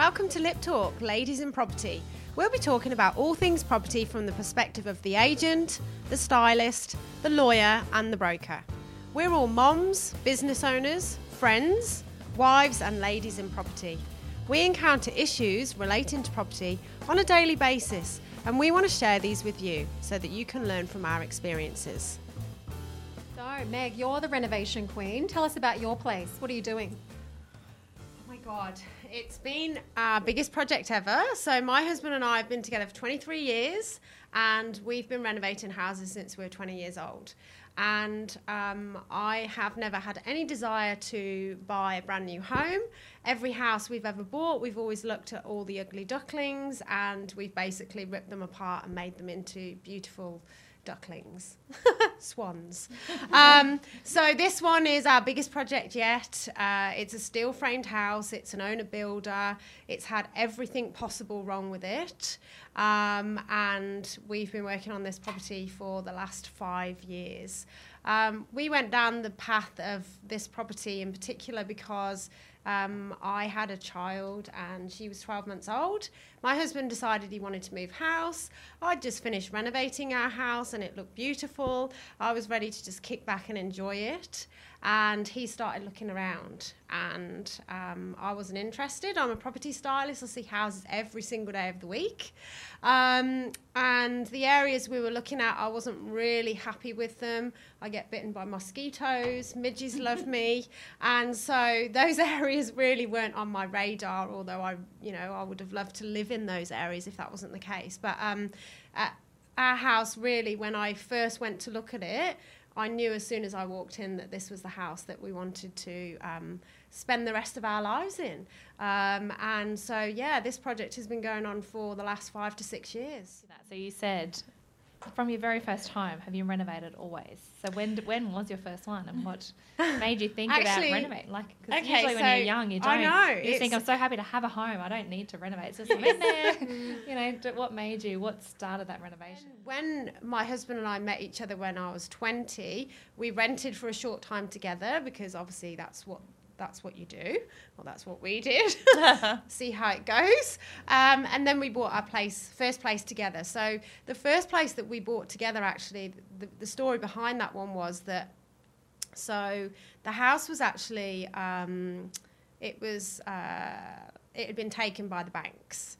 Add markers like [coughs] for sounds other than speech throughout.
Welcome to Lip Talk, Ladies in Property. We'll be talking about all things property from the perspective of the agent, the stylist, the lawyer, and the broker. We're all moms, business owners, friends, wives, and ladies in property. We encounter issues relating to property on a daily basis, and we want to share these with you so that you can learn from our experiences. So, Meg, you're the renovation queen. Tell us about your place. What are you doing? Oh my God, it's been our biggest project ever. So, my husband and I have been together for 23 years, and we've been renovating houses since we were 20 years old. And um, I have never had any desire to buy a brand new home. Every house we've ever bought, we've always looked at all the ugly ducklings and we've basically ripped them apart and made them into beautiful ducklings, [laughs] swans. Um, so this one is our biggest project yet. Uh, it's a steel framed house. It's an owner builder. It's had everything possible wrong with it. Um, and we've been working on this property for the last five years. Um, we went down the path of this property in particular because um, I had a child and she was 12 months old. My husband decided he wanted to move house. I'd just finished renovating our house and it looked beautiful. I was ready to just kick back and enjoy it and he started looking around and um, i wasn't interested. I'm a property stylist. I see houses every single day of the week. Um, and the areas we were looking at i wasn't really happy with them. I get bitten by mosquitoes. Midges love me. [laughs] And so those [laughs] areas really weren't on my radar although i you know i would have loved to live in those areas if that wasn't the case. But um, our house really when i first went to look at it I knew as soon as I walked in that this was the house that we wanted to um, spend the rest of our lives in. Um, and so, yeah, this project has been going on for the last five to six years. So you said from your very first home, have you renovated always? So when when was your first one, and what made you think Actually, about renovating? Like, because okay, usually so when you're young, you don't. I know. You think I'm so happy to have a home. I don't need to renovate. It's just in there. [laughs] you know, what made you? What started that renovation? When my husband and I met each other when I was 20, we rented for a short time together because obviously that's what that's what you do. Well, that's what we did. [laughs] [laughs] See how it goes. Um, and then we bought our place, first place together. So the first place that we bought together, actually, the, the story behind that one was that. So the house was actually, um, it was, uh, it had been taken by the banks.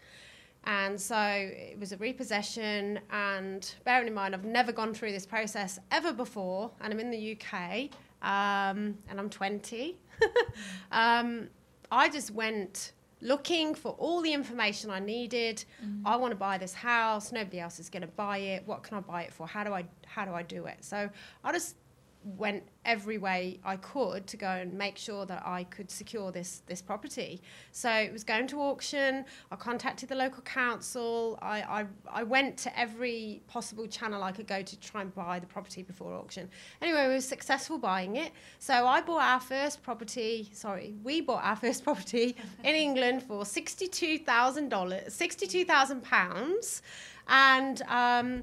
And so it was a repossession. And bearing in mind, I've never gone through this process ever before, and I'm in the UK, um, and I'm 20. [laughs] um, I just went looking for all the information I needed. Mm-hmm. I want to buy this house. Nobody else is going to buy it. What can I buy it for? How do I how do I do it? So I just went every way I could to go and make sure that I could secure this this property. So it was going to auction. I contacted the local council. I, I, I went to every possible channel I could go to try and buy the property before auction. Anyway, we were successful buying it. So I bought our first property. Sorry, we bought our first property [laughs] in England for sixty-two thousand dollars, sixty-two thousand pounds, and. Um,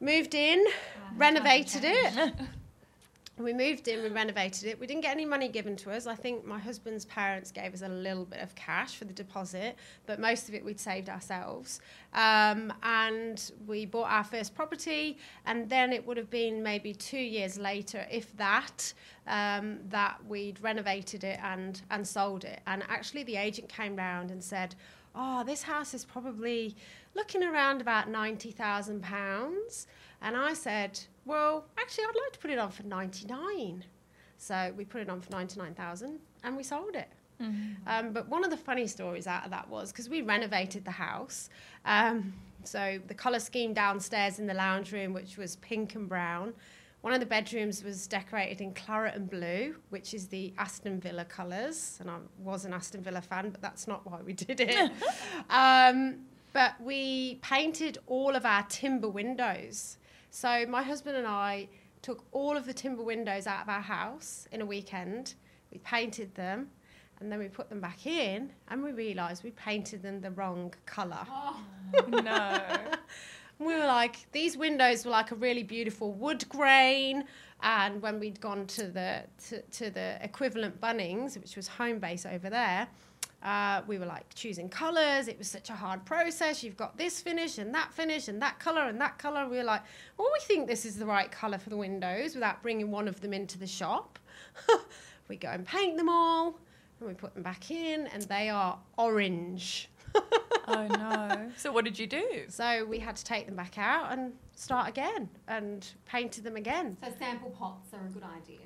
moved in, renovated it. [laughs] we moved in, we renovated it. We didn't get any money given to us. I think my husband's parents gave us a little bit of cash for the deposit, but most of it we'd saved ourselves. Um, and we bought our first property, and then it would have been maybe two years later, if that, um, that we'd renovated it and, and sold it. And actually, the agent came round and said, Oh, this house is probably looking around about £90,000. And I said, well, actually, I'd like to put it on for 99 So we put it on for 99000 and we sold it. Mm-hmm. Um, but one of the funny stories out of that was because we renovated the house. Um, so the colour scheme downstairs in the lounge room, which was pink and brown, one of the bedrooms was decorated in claret and blue, which is the Aston Villa colours. And I was an Aston Villa fan, but that's not why we did it. [laughs] um, but we painted all of our timber windows. So my husband and I took all of the timber windows out of our house in a weekend. We painted them and then we put them back in and we realised we painted them the wrong colour. Oh, [laughs] no. we were like, these windows were like a really beautiful wood grain. And when we'd gone to the to, to the equivalent Bunnings, which was Homebase over there, Uh, we were like choosing colors. It was such a hard process. You've got this finish and that finish and that color and that color. We were like, well, we think this is the right color for the windows without bringing one of them into the shop. [laughs] we go and paint them all and we put them back in and they are orange. [laughs] oh no. So what did you do? So we had to take them back out and start again and painted them again. So sample pots are a good idea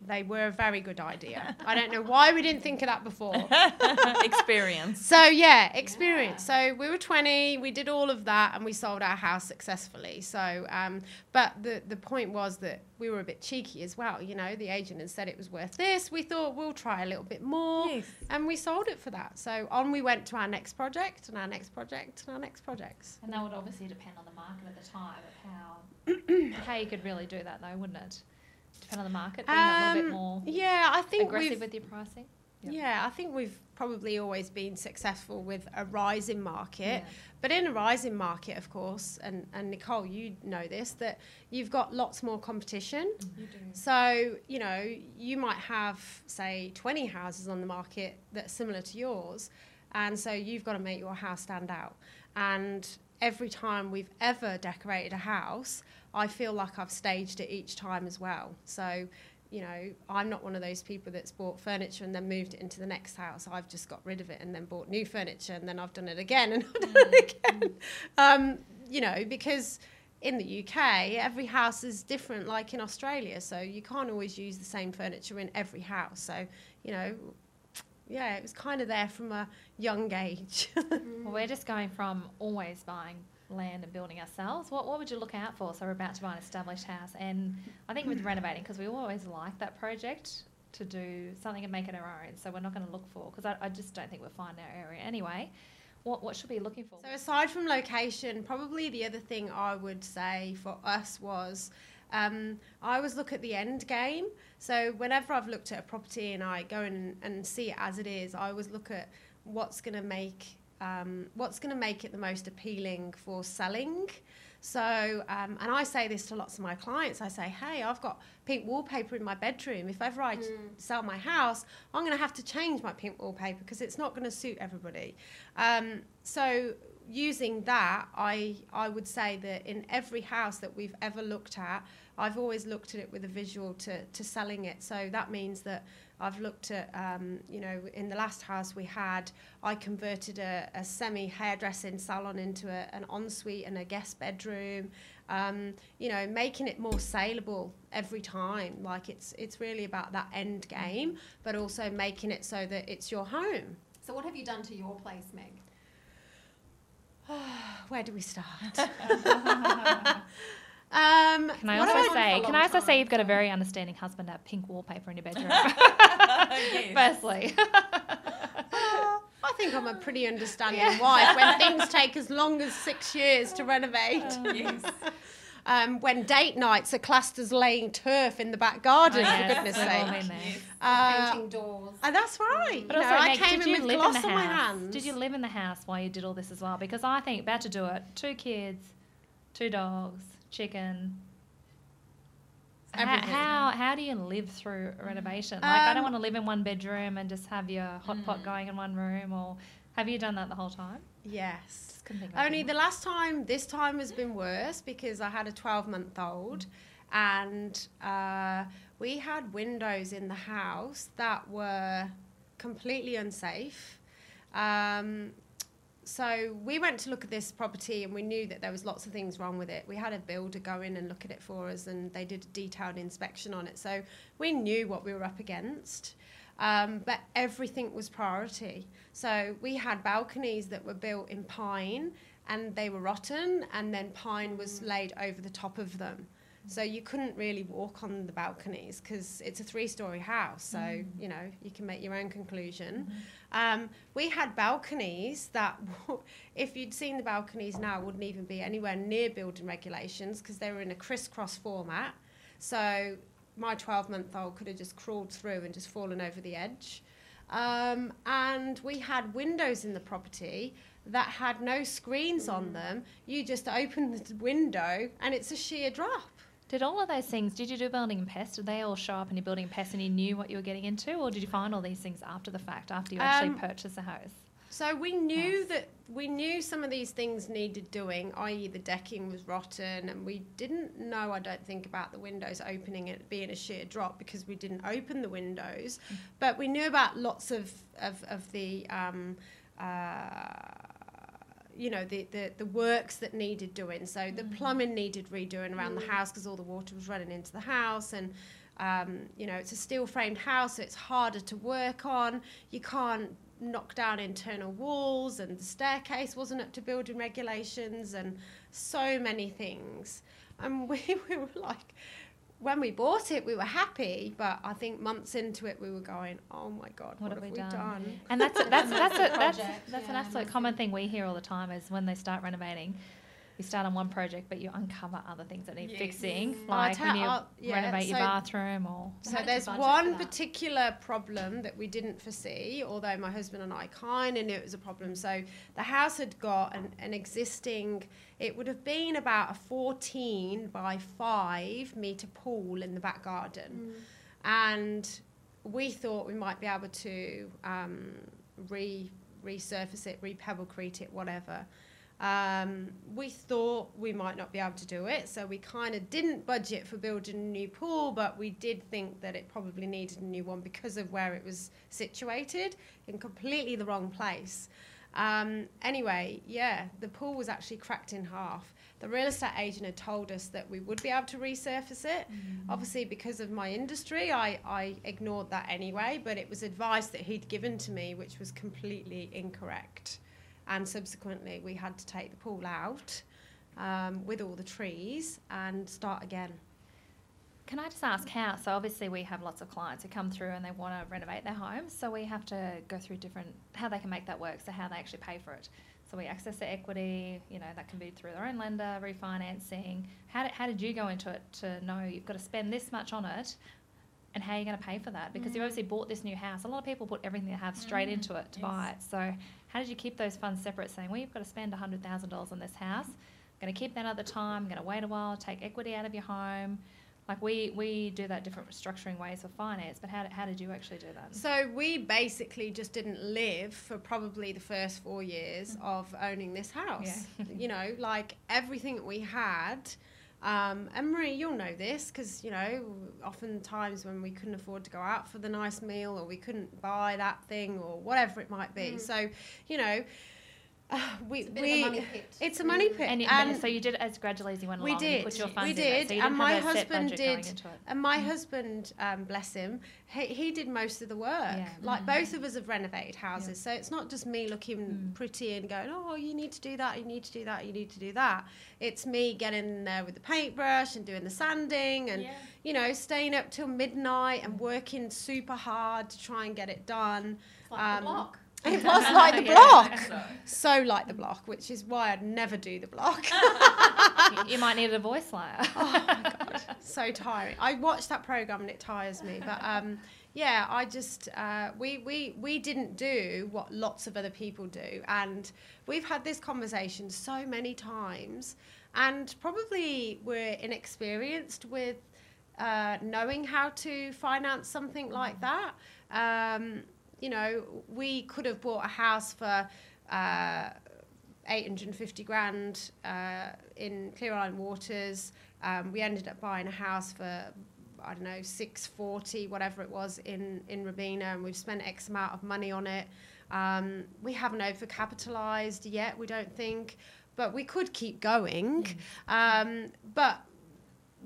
they were a very good idea. I don't know why we didn't think of that before. [laughs] experience. So yeah, experience. Yeah. So we were 20, we did all of that, and we sold our house successfully. So, um, but the the point was that we were a bit cheeky as well. You know, the agent had said it was worth this. We thought we'll try a little bit more, yes. and we sold it for that. So on we went to our next project, and our next project, and our next projects. And that would obviously depend on the market at the time of how [clears throat] how you could really do that, though, wouldn't it? Depend on the market, being um, a little bit um, more yeah, I think aggressive with your pricing? Yep. Yeah, I think we've probably always been successful with a rising market. Yeah. But in a rising market, of course, and, and Nicole, you know this, that you've got lots more competition. Mm-hmm. You do. So, you know, you might have, say, 20 houses on the market that are similar to yours. And so you've got to make your house stand out. And every time we've ever decorated a house, I feel like I've staged it each time as well. So, you know, I'm not one of those people that's bought furniture and then moved it into the next house. I've just got rid of it and then bought new furniture and then I've done it again and [laughs] I've done it mm. again. Um, you know, because in the UK, every house is different, like in Australia. So you can't always use the same furniture in every house. So, you know, yeah, it was kind of there from a young age. [laughs] well, we're just going from always buying land and building ourselves. What, what would you look out for? So we're about to buy an established house, and I think with [clears throat] renovating, because we always like that project to do something and make it our own. So we're not going to look for because I, I just don't think we'll find our area anyway. What, what should we be looking for? So aside from location, probably the other thing I would say for us was um, I always look at the end game. So whenever I've looked at a property and I go in and see it as it is, I always look at what's going to make um, what's going to make it the most appealing for selling. So, um, and I say this to lots of my clients. I say, hey, I've got pink wallpaper in my bedroom. If ever I mm. sell my house, I'm going to have to change my pink wallpaper because it's not going to suit everybody. Um, so, using that, I, I would say that in every house that we've ever looked at, I've always looked at it with a visual to, to selling it. So that means that I've looked at, um, you know, in the last house we had, I converted a, a semi hairdressing salon into a, an ensuite and a guest bedroom. Um, you know, making it more saleable every time. Like it's it's really about that end game, but also making it so that it's your home. So, what have you done to your place, Meg? Where do we start? [laughs] [laughs] Um, can I also say? Can I also time. say you've got a very understanding husband to have pink wallpaper in your bedroom? [laughs] yes. Firstly. I think I'm a pretty understanding yeah. wife when things take as long as six years to renovate. Uh, yes. Um, when date nights are classed as laying turf in the back garden, oh, yes. for goodness sake. Uh, Painting doors. Uh, that's right. But you also, know, Meg, I came in with gloss on my hands. Did you live in the house while you did all this as well? Because I think about to do it. Two kids, two dogs chicken. How, how, how do you live through a renovation? Like um, I don't um, want to live in one bedroom and just have your hot mm. pot going in one room, or have you done that the whole time? Yes. Only the last time. This time has been worse because I had a twelve month old, and uh, we had windows in the house that were completely unsafe. Um, so we went to look at this property and we knew that there was lots of things wrong with it. We had a builder go in and look at it for us and they did a detailed inspection on it. So we knew what we were up against. Um, but everything was priority. So we had balconies that were built in pine and they were rotten and then pine was laid over the top of them. So you couldn't really walk on the balconies because it's a three-story house. So mm. you know you can make your own conclusion. Mm-hmm. Um, we had balconies that, [laughs] if you'd seen the balconies now, wouldn't even be anywhere near building regulations because they were in a crisscross format. So my 12-month-old could have just crawled through and just fallen over the edge. Um, and we had windows in the property that had no screens mm. on them. You just open the window and it's a sheer drop. Did all of those things, did you do building and pest? Did they all show up in your building and pest and you knew what you were getting into? Or did you find all these things after the fact, after you actually um, purchased the house? So we knew yes. that we knew some of these things needed doing, i.e., the decking was rotten, and we didn't know, I don't think, about the windows opening it being a sheer drop because we didn't open the windows. Mm. But we knew about lots of of, of the um, uh, you know the, the, the works that needed doing. So the mm. plumbing needed redoing around mm. the house because all the water was running into the house and. Um, you know, it's a steel framed house, so it's harder to work on. You can't knock down internal walls and the staircase wasn't up to building regulations and so many things. And [laughs] we, we were like, when we bought it, we were happy, but I think months into it, we were going, "Oh my God, what, what have, we, we done? done? And that's a, that's that's a, that's, [laughs] that's yeah, an absolute common thing we hear all the time is when they start renovating, you start on one project, but you uncover other things that need fixing, like when you yeah, renovate so, your bathroom or. So there's one particular problem that we didn't foresee, although my husband and I kind of knew it was a problem. So the house had got an, an existing, it would have been about a 14 by 5 metre pool in the back garden. Mm. And we thought we might be able to um, re resurface it, re-pebblecrete it, whatever. Um, we thought we might not be able to do it, so we kind of didn't budget for building a new pool, but we did think that it probably needed a new one because of where it was situated in completely the wrong place. Um, anyway, yeah, the pool was actually cracked in half. The real estate agent had told us that we would be able to resurface it. Mm. Obviously, because of my industry, I, I ignored that anyway, but it was advice that he'd given to me, which was completely incorrect and subsequently we had to take the pool out um, with all the trees and start again. Can I just ask how? So obviously we have lots of clients who come through and they want to renovate their homes, so we have to go through different how they can make that work, so how they actually pay for it. So we access the equity, you know, that can be through their own lender, refinancing. How did, how did you go into it to know you've got to spend this much on it and how are you going to pay for that? Because mm. you obviously bought this new house. A lot of people put everything they have straight mm. into it to yes. buy it. So how did you keep those funds separate, saying, well, you've got to spend $100,000 on this house, I'm going to keep that other time, I'm going to wait a while, take equity out of your home. Like we, we do that different structuring ways for finance, but how did, how did you actually do that? So we basically just didn't live for probably the first four years mm. of owning this house. Yeah. [laughs] you know, like everything that we had – um, and Marie, you'll know this because, you know, oftentimes when we couldn't afford to go out for the nice meal or we couldn't buy that thing or whatever it might be. Mm. So, you know, uh, [laughs] we, it's a we, a money pit. It's a money pit. And, and so you did it as gradually as you went we along. Did. put your funds we did. So and my husband did. And my mm. husband, um, bless him, he, he did most of the work. Yeah. Like mm. both of us have renovated houses, yeah. so it's not just me looking mm. pretty and going, oh, you need to do that, you need to do that, you need to do that. It's me getting there with the paintbrush and doing the sanding and yeah. you know staying up till midnight and working super hard to try and get it done. Like um, the block. It was [laughs] like the block. So like the block, which is why I'd never do the block. [laughs] you, might need a voice layer. [laughs] oh my god, so tiring. I watched that program and it tires me. But um, yeah, I just uh, we we we didn't do what lots of other people do, and we've had this conversation so many times, and probably we're inexperienced with uh, knowing how to finance something like that. Um, you know, we could have bought a house for uh, 850 grand uh, in Clear Island Waters. Um, we ended up buying a house for I don't know 640 whatever it was in in Robina, and we've spent X amount of money on it. Um, we haven't overcapitalized yet, we don't think, but we could keep going. Mm. Um, but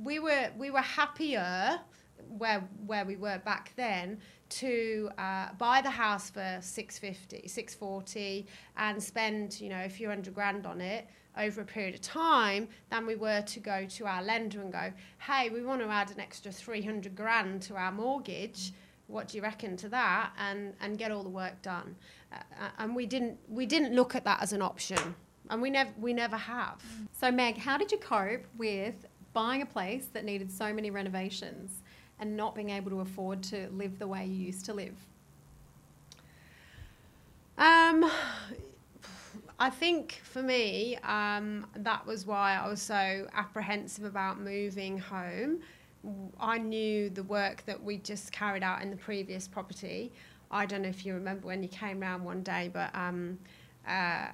we were we were happier where where we were back then to uh, buy the house for 650 640 and spend you know a few hundred grand on it over a period of time than we were to go to our lender and go hey we want to add an extra 300 grand to our mortgage. What do you reckon to that? And and get all the work done. Uh, uh and we didn't we didn't look at that as an option. And we never we never have. So meg how did you cope with buying a place that needed so many renovations and not being able to afford to live the way you used to live? Um, I think for me, um, that was why I was so apprehensive about moving home. I knew the work that we just carried out in the previous property. I don't know if you remember when you came round one day, but um, uh,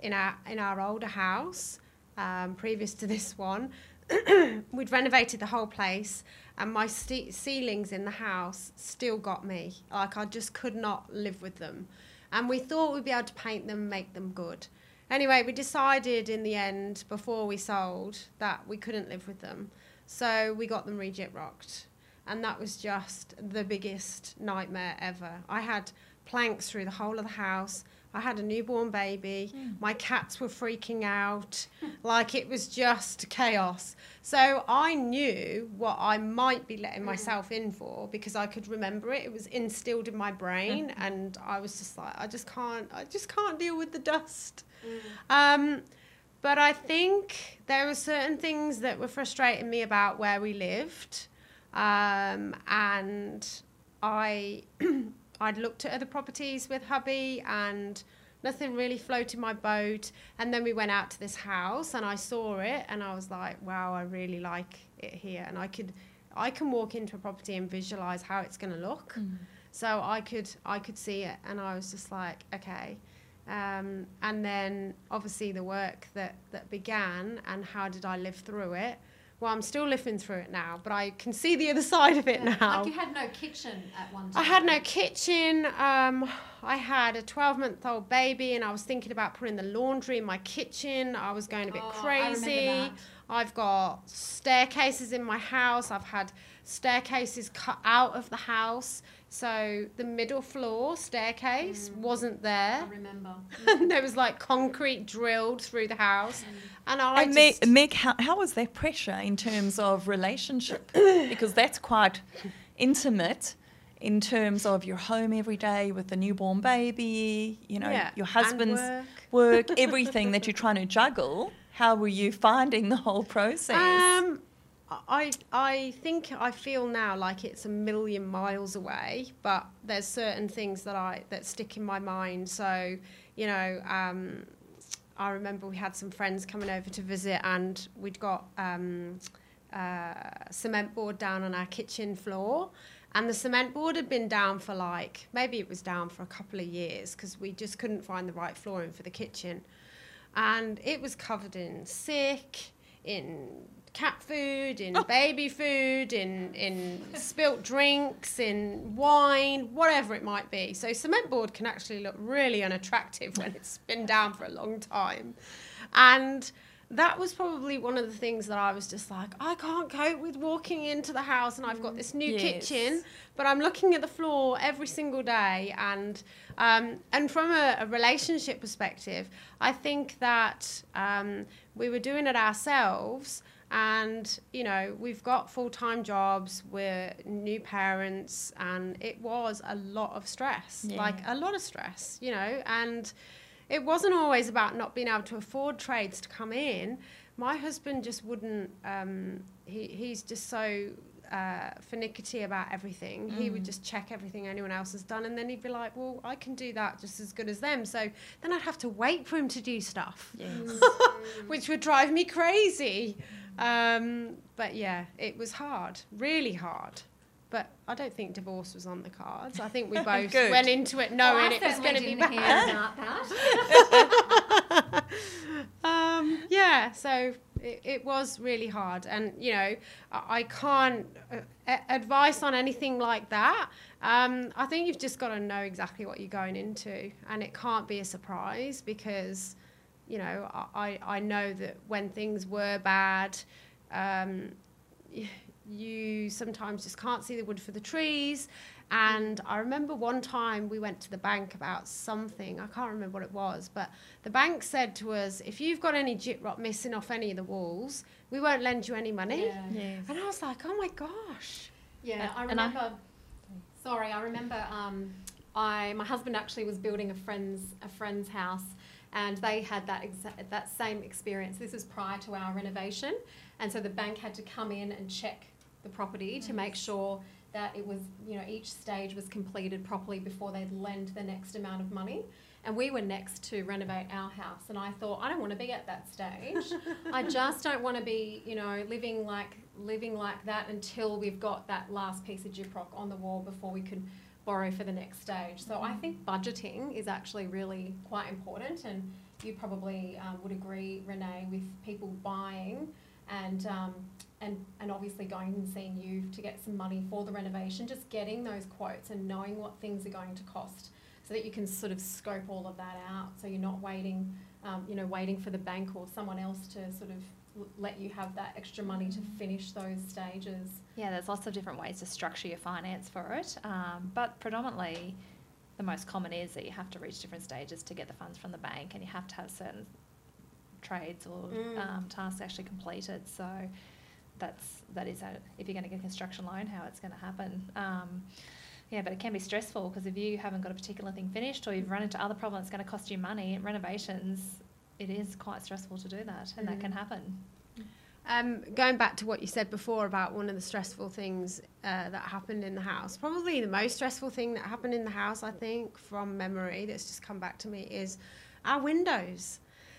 in our in our older house, um, previous to this one, [clears throat] we'd renovated the whole place, and my st- ceilings in the house still got me. Like I just could not live with them, and we thought we'd be able to paint them, and make them good. Anyway, we decided in the end before we sold that we couldn't live with them, so we got them re-gyprocked, and that was just the biggest nightmare ever. I had planks through the whole of the house. I had a newborn baby. Mm. My cats were freaking out. [laughs] like it was just chaos. So I knew what I might be letting myself in for because I could remember it. It was instilled in my brain mm. and I was just like, I just can't I just can't deal with the dust. Mm. Um, but I think there were certain things that were frustrating me about where we lived. Um, and I [clears throat] I'd looked at other properties with hubby and nothing really floated my boat. And then we went out to this house and I saw it and I was like, wow, I really like it here. And I could, I can walk into a property and visualize how it's going to look. Mm. So I could, I could see it and I was just like, okay. Um, and then obviously the work that, that began and how did I live through it well, I'm still living through it now, but I can see the other [laughs] side of it yeah. now. Like you had no kitchen at one time. I had no kitchen. Um, I had a 12 month old baby, and I was thinking about putting the laundry in my kitchen. I was going a bit oh, crazy. I've got staircases in my house. I've had staircases cut out of the house. So the middle floor staircase mm. wasn't there. I remember. [laughs] there was like concrete drilled through the house. Mm. And I and just... Meg, Meg how, how was that pressure in terms of relationship? [coughs] because that's quite intimate in terms of your home every day with the newborn baby, you know, yeah. your husband's work. work, everything [laughs] that you're trying to juggle. How were you finding the whole process? Um, I I think I feel now like it's a million miles away, but there's certain things that I that stick in my mind. So you know, um, I remember we had some friends coming over to visit, and we'd got um, uh, cement board down on our kitchen floor. And the cement board had been down for like, maybe it was down for a couple of years because we just couldn't find the right flooring for the kitchen. And it was covered in sick, in cat food, in oh. baby food, in in [laughs] spilt drinks, in wine, whatever it might be. So cement board can actually look really unattractive when it's been down for a long time. And that was probably one of the things that I was just like, I can't cope with walking into the house and I've got this new yes. kitchen, but I'm looking at the floor every single day. And um, and from a, a, relationship perspective, I think that um, we were doing it ourselves and you know we've got full-time jobs we're new parents and it was a lot of stress yeah. like a lot of stress you know and it wasn't always about not being able to afford trades to come in my husband just wouldn't um, he, he's just so uh, finicky about everything. Mm. He would mm. just check everything anyone else has done, and then he'd be like, "Well, I can do that just as good as them." So then I'd have to wait for him to do stuff, yes. [laughs] which would drive me crazy. Um, but yeah, it was hard, really hard. But I don't think divorce was on the cards. I think we [laughs] both went into it knowing well, it was going to be bad. [laughs] [laughs] um, yeah, so it, it, was really hard, and you know, I, I can't uh, advice on anything like that. Um, I think you've just got to know exactly what you're going into, and it can't be a surprise because you know, I, I know that when things were bad, um, you sometimes just can't see the wood for the trees. And I remember one time we went to the bank about something, I can't remember what it was, but the bank said to us, if you've got any gyprock missing off any of the walls, we won't lend you any money. Yeah. Yes. And I was like, oh my gosh. Yeah, I remember, I, sorry, I remember um, I, my husband actually was building a friend's, a friend's house and they had that exa- that same experience. This was prior to our renovation, and so the bank had to come in and check the property to make sure that it was, you know, each stage was completed properly before they'd lend the next amount of money. And we were next to renovate our house, and I thought, I don't want to be at that stage. I [laughs] just don't want to be, you know, living like living like that until we've got that last piece of gyprock on the wall before we could borrow for the next stage. So I think budgeting is actually really quite important, and you probably um, would agree, Renee, with people buying and um, and and obviously going and seeing you to get some money for the renovation. Just getting those quotes and knowing what things are going to cost, so that you can sort of scope all of that out. So you're not waiting, um, you know, waiting for the bank or someone else to sort of let you have that extra money to finish those stages. Yeah, there's lots of different ways to structure your finance for it, um, but predominantly the most common is that you have to reach different stages to get the funds from the bank and you have to have certain trades or mm. um, tasks actually completed. So that's that is a, if you're going to get a construction loan, how it's going to happen. Um, yeah, but it can be stressful because if you haven't got a particular thing finished or you've run into other problems, it's going to cost you money. Renovations, it is quite stressful to do that, and mm. that can happen. Um, going back to what you said before about one of the stressful things uh, that happened in the house, probably the most stressful thing that happened in the house, I think, from memory, that's just come back to me, is our windows.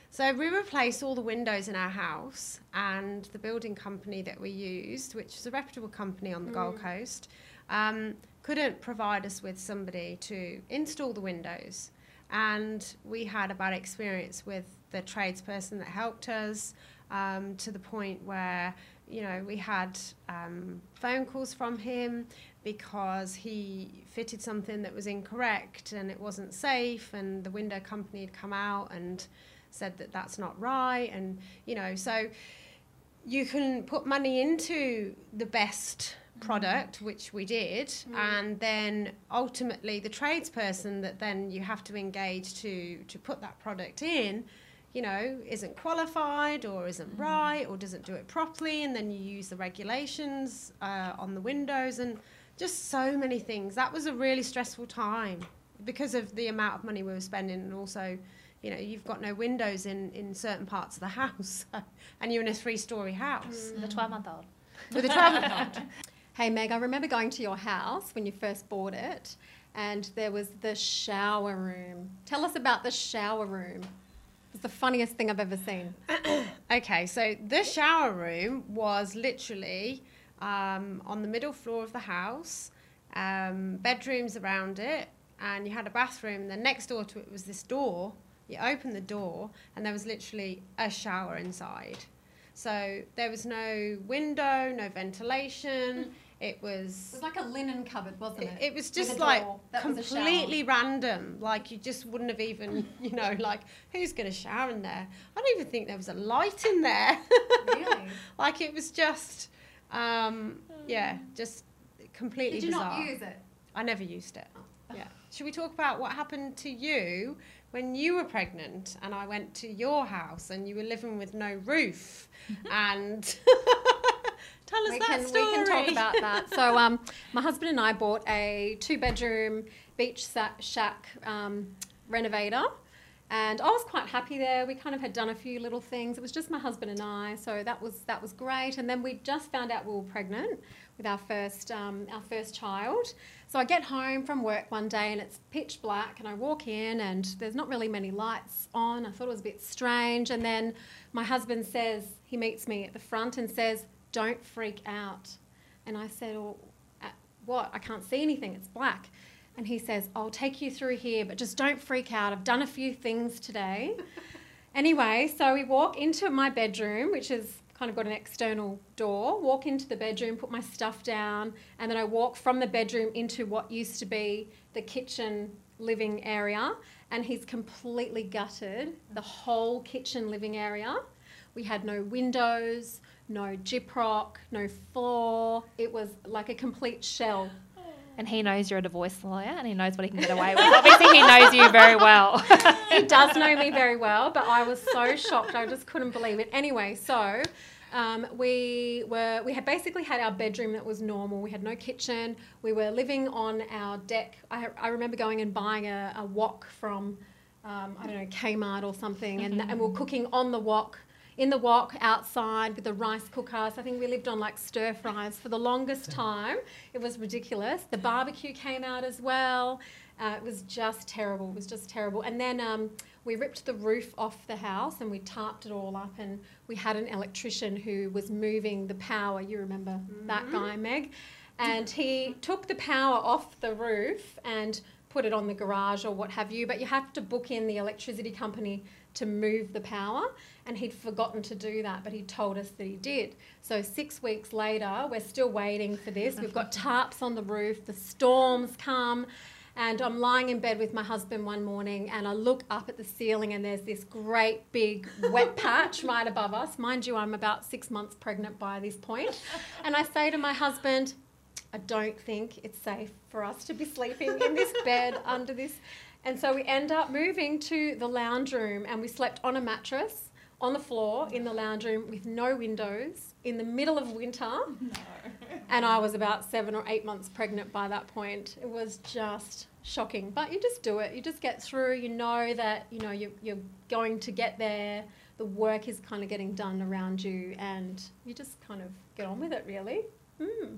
So we replaced all the windows in our house, and the building company that we used, which is a reputable company on the mm. Gold Coast, um, couldn't provide us with somebody to install the windows. And we had a bad experience with the tradesperson that helped us um, to the point where you know we had um, phone calls from him because he fitted something that was incorrect and it wasn't safe and the window company had come out and said that that's not right and you know so you can put money into the best product, mm. which we did, mm. and then ultimately the tradesperson that then you have to engage to to put that product in you know, isn't qualified or isn't mm. right or doesn't do it properly, and then you use the regulations uh, on the windows and just so many things. That was a really stressful time because of the amount of money we were spending, and also, you know, you've got no windows in, in certain parts of the [laughs] house, and you're in a three story house. Mm. With a 12 month old. With a 12 month old. [laughs] Hey, Meg, I remember going to your house when you first bought it, and there was the shower room. Tell us about the shower room. It's the funniest thing I've ever seen. [coughs] okay, so the shower room was literally um, on the middle floor of the house, um, bedrooms around it, and you had a bathroom. Then next door to it was this door. You opened the door, and there was literally a shower inside. So there was no window, no ventilation. It was. It was like a linen cupboard, wasn't it? It, it was just like completely random. Like you just wouldn't have even, [laughs] you know, like who's going to shower in there? I don't even think there was a light in there. really? [laughs] like it was just, um, yeah, just completely Did you bizarre. not use it? I never used it. Oh. Yeah. Should we talk about what happened to you when you were pregnant and I went to your house and you were living with no roof and [laughs] Tell us we that can, story. We can talk about that. So, [laughs] um, my husband and I bought a two-bedroom beach shack um, renovator, and I was quite happy there. We kind of had done a few little things. It was just my husband and I, so that was that was great. And then we just found out we were pregnant with our first um, our first child. So I get home from work one day and it's pitch black, and I walk in and there's not really many lights on. I thought it was a bit strange, and then my husband says he meets me at the front and says, don't freak out. And I said, well, uh, what? I can't see anything. It's black. And he says, I'll take you through here, but just don't freak out. I've done a few things today. [laughs] anyway, so we walk into my bedroom, which is kind of got an external door, walk into the bedroom, put my stuff down, and then I walk from the bedroom into what used to be the kitchen living area. And he's completely gutted the whole kitchen living area. We had no windows, no gyprock, no floor. It was like a complete shell. And he knows you're a divorce lawyer and he knows what he can get away with. Obviously, he knows you very well. [laughs] he does know me very well, but I was so shocked. I just couldn't believe it. Anyway, so um, we were we had basically had our bedroom that was normal. We had no kitchen. We were living on our deck. I, I remember going and buying a, a wok from um, I don't know Kmart or something, and, and we we're cooking on the wok in the wok outside with the rice cookers. I think we lived on like stir fries for the longest time. It was ridiculous. The barbecue came out as well. Uh, it was just terrible. It was just terrible. And then um, we ripped the roof off the house and we tarped it all up. And we had an electrician who was moving the power. You remember mm-hmm. that guy, Meg? And he took the power off the roof and put it on the garage or what have you. But you have to book in the electricity company to move the power. And he'd forgotten to do that, but he told us that he did. So six weeks later, we're still waiting for this. We've got [laughs] tarps on the roof, the storms come. And I'm lying in bed with my husband one morning and I look up at the ceiling and there's this great big wet [laughs] patch right above us. Mind you, I'm about six months pregnant by this point. And I say to my husband, I don't think it's safe for us to be sleeping in this [laughs] bed under this. And so we end up moving to the lounge room and we slept on a mattress on the floor in the lounge room with no windows in the middle of winter. [laughs] No. and I was about seven or eight months pregnant by that point. It was just shocking. But you just do it. You just get through. You know that, you know, you're, you're going to get there. The work is kind of getting done around you and you just kind of get on with it, really. Mm.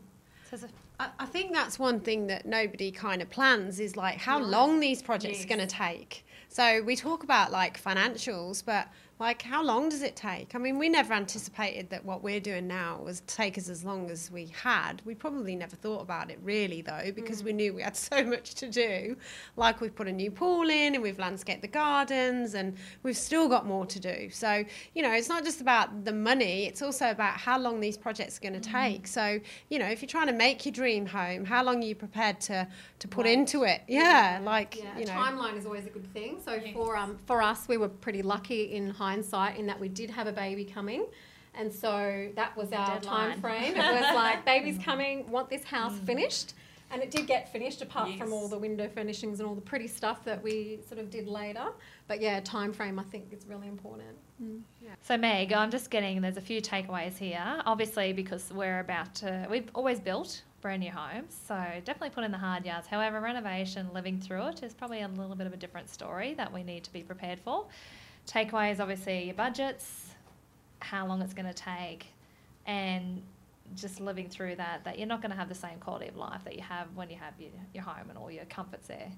So I think that's one thing that nobody kind of plans is like how long these projects yes. are going to take. So we talk about like financials, but like, how long does it take? I mean, we never anticipated that what we're doing now was take us as long as we had. We probably never thought about it really, though, because mm. we knew we had [laughs] so much to do. Like, we've put a new pool in and we've landscaped the gardens and we've still got more to do. So, you know, it's not just about the money, it's also about how long these projects are going to mm. take. So, you know, if you're trying to make your dream home, how long are you prepared to, to put right. into it? Yeah, yeah. like, yeah. you know. timeline is always a good thing. So, for, um, for us, we were pretty lucky in hindsight in that we did have a baby coming. And so that was our Deadline. time frame. It was like, [laughs] baby's coming, want this house mm. finished. And it did get finished apart yes. from all the window furnishings and all the pretty stuff that we sort of did later. But yeah, time frame I think is really important. Mm. Yeah. So Meg, I'm just getting there's a few takeaways here. Obviously because we're about to we've always built brand new homes, so definitely put in the hard yards. However, renovation, living through it is probably a little bit of a different story that we need to be prepared for. Takeaways, obviously, your budgets, how long it's going to take, and just living through that, that you're not going to have the same quality of life that you have when you have your, your home and all your comforts there.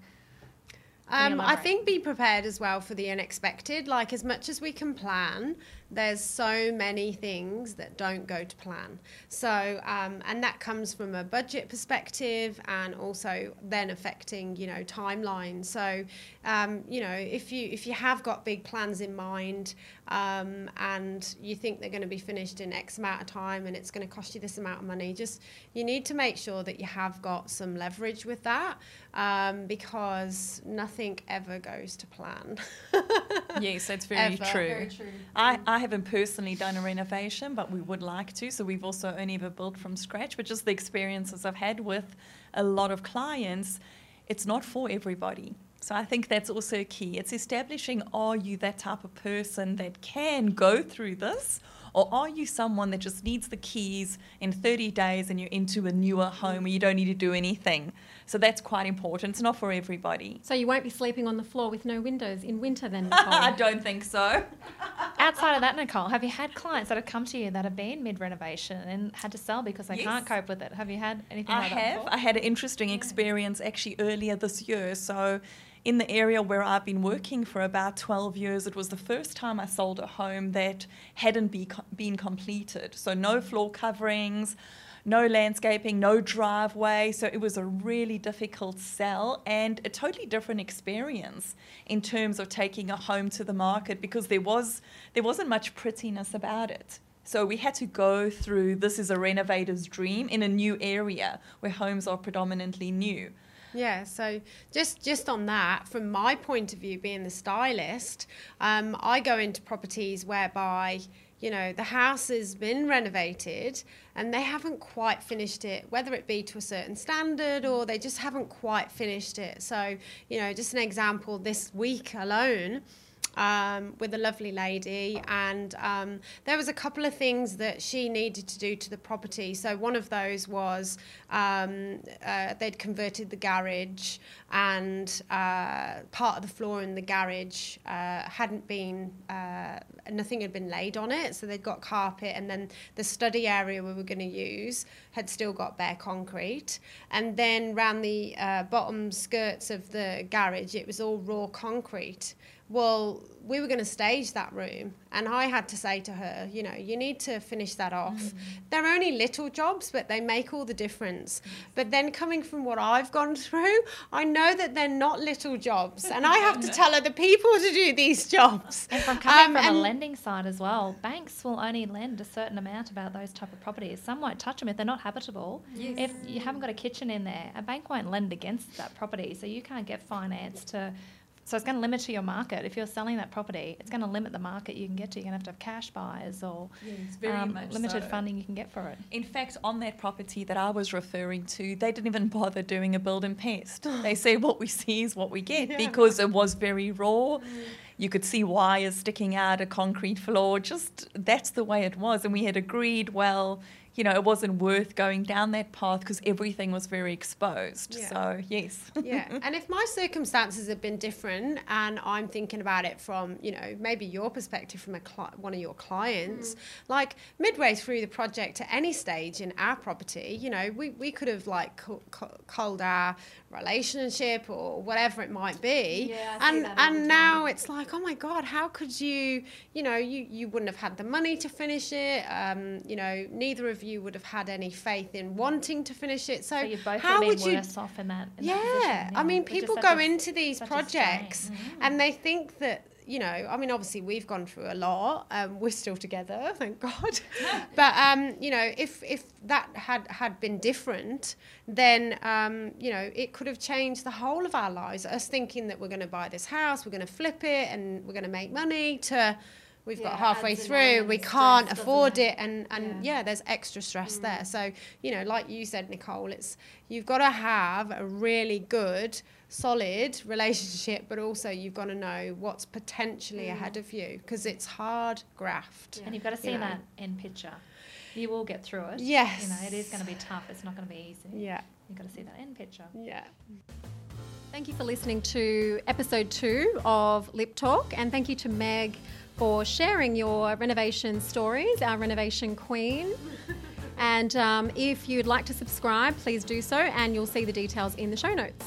Um, I think be prepared as well for the unexpected. Like, as much as we can plan, there's so many things that don't go to plan. So, um, and that comes from a budget perspective and also then affecting, you know, timelines. So, um, you know, if you if you have got big plans in mind um, and you think they're going to be finished in X amount of time and it's going to cost you this amount of money, just you need to make sure that you have got some leverage with that um, because nothing ever goes to plan. [laughs] yes, that's very true. Very true. I, I I haven't personally done a renovation, but we would like to. So we've also only ever built from scratch, but just the experiences I've had with a lot of clients, it's not for everybody. So I think that's also key. It's establishing are you that type of person that can go through this or are you someone that just needs the keys in 30 days and you're into a newer home where you don't need to do anything? So that's quite important. It's not for everybody. So you won't be sleeping on the floor with no windows in winter then, [laughs] Nicole? I don't think so. [laughs] Outside of that, Nicole, have you had clients that have come to you that have been mid renovation and had to sell because they yes. can't cope with it? Have you had anything I like have. Before? I have. I had an interesting experience actually earlier this year. So in the area where I've been working for about 12 years, it was the first time I sold a home that hadn't be, been completed. So, no floor coverings, no landscaping, no driveway. So, it was a really difficult sell and a totally different experience in terms of taking a home to the market because there, was, there wasn't much prettiness about it. So we had to go through this is a renovator's dream in a new area where homes are predominantly new. Yeah, so just just on that, from my point of view, being the stylist, um, I go into properties whereby you know the house has been renovated and they haven't quite finished it, whether it be to a certain standard or they just haven't quite finished it. So you know, just an example, this week alone. Um, with a lovely lady, and um, there was a couple of things that she needed to do to the property. So one of those was um, uh, they'd converted the garage, and uh, part of the floor in the garage uh, hadn't been uh, nothing had been laid on it, so they'd got carpet, and then the study area we were going to use had still got bare concrete, and then round the uh, bottom skirts of the garage it was all raw concrete well, we were going to stage that room, and I had to say to her, you know, you need to finish that off. Mm. They're only little jobs, but they make all the difference. But then, coming from what I've gone through, I know that they're not little jobs, and I have to [laughs] tell other people to do these jobs. And from coming um, from a lending side as well, banks will only lend a certain amount about those type of properties. Some won't touch them if they're not habitable. Yes. If you haven't got a kitchen in there, a bank won't lend against that property, so you can't get finance to so it's going to limit to your market. If you're selling that property, it's going to limit the market you can get to. You're going to have to have cash buyers or yes, um, limited so. funding you can get for it. In fact, on that property that I was referring to, they didn't even bother doing a build and pest. [laughs] they say what we see is what we get yeah. because it was very raw. Mm. You could see wires sticking out, a concrete floor. Just that's the way it was. And we had agreed, well, you know, it wasn't worth going down that path because everything was very exposed. Yeah. So, yes. [laughs] yeah. And if my circumstances had been different and I'm thinking about it from, you know, maybe your perspective from a cli- one of your clients, mm. like midway through the project at any stage in our property, you know, we, we could have like called our relationship or whatever it might be. Yeah, and and now it's like, oh my God, how could you, you know, you, you wouldn't have had the money to finish it. Um, you know, neither of you would have had any faith in wanting to finish it. So, so how would you off in that? In yeah, that yeah, I mean, people go into these projects mm-hmm. and they think that you know, I mean, obviously we've gone through a lot. Um, we're still together, [laughs] thank God. [laughs] but um, you know, if if that had had been different, then um, you know, it could have changed the whole of our lives. Us thinking that we're going to buy this house, we're going to flip it, and we're going to make money. To we've yeah, got halfway through, we can't afford it, and and yeah. yeah. there's extra stress mm. there. So you know, like you said, Nicole, it's you've got to have a really good solid [laughs] relationship, but also you've got to know what's potentially mm. ahead of you because it's hard graft. Yeah. And you've got to see you know. that in picture. You will get through it. Yes. You know, it is going to be tough. It's not going to be easy. Yeah. You've got to see that in picture. Yeah. Thank you for listening to episode two of Lip Talk, and thank you to Meg for sharing your renovation stories, our renovation queen. and um, if you'd like to subscribe, please do so, and you'll see the details in the show notes.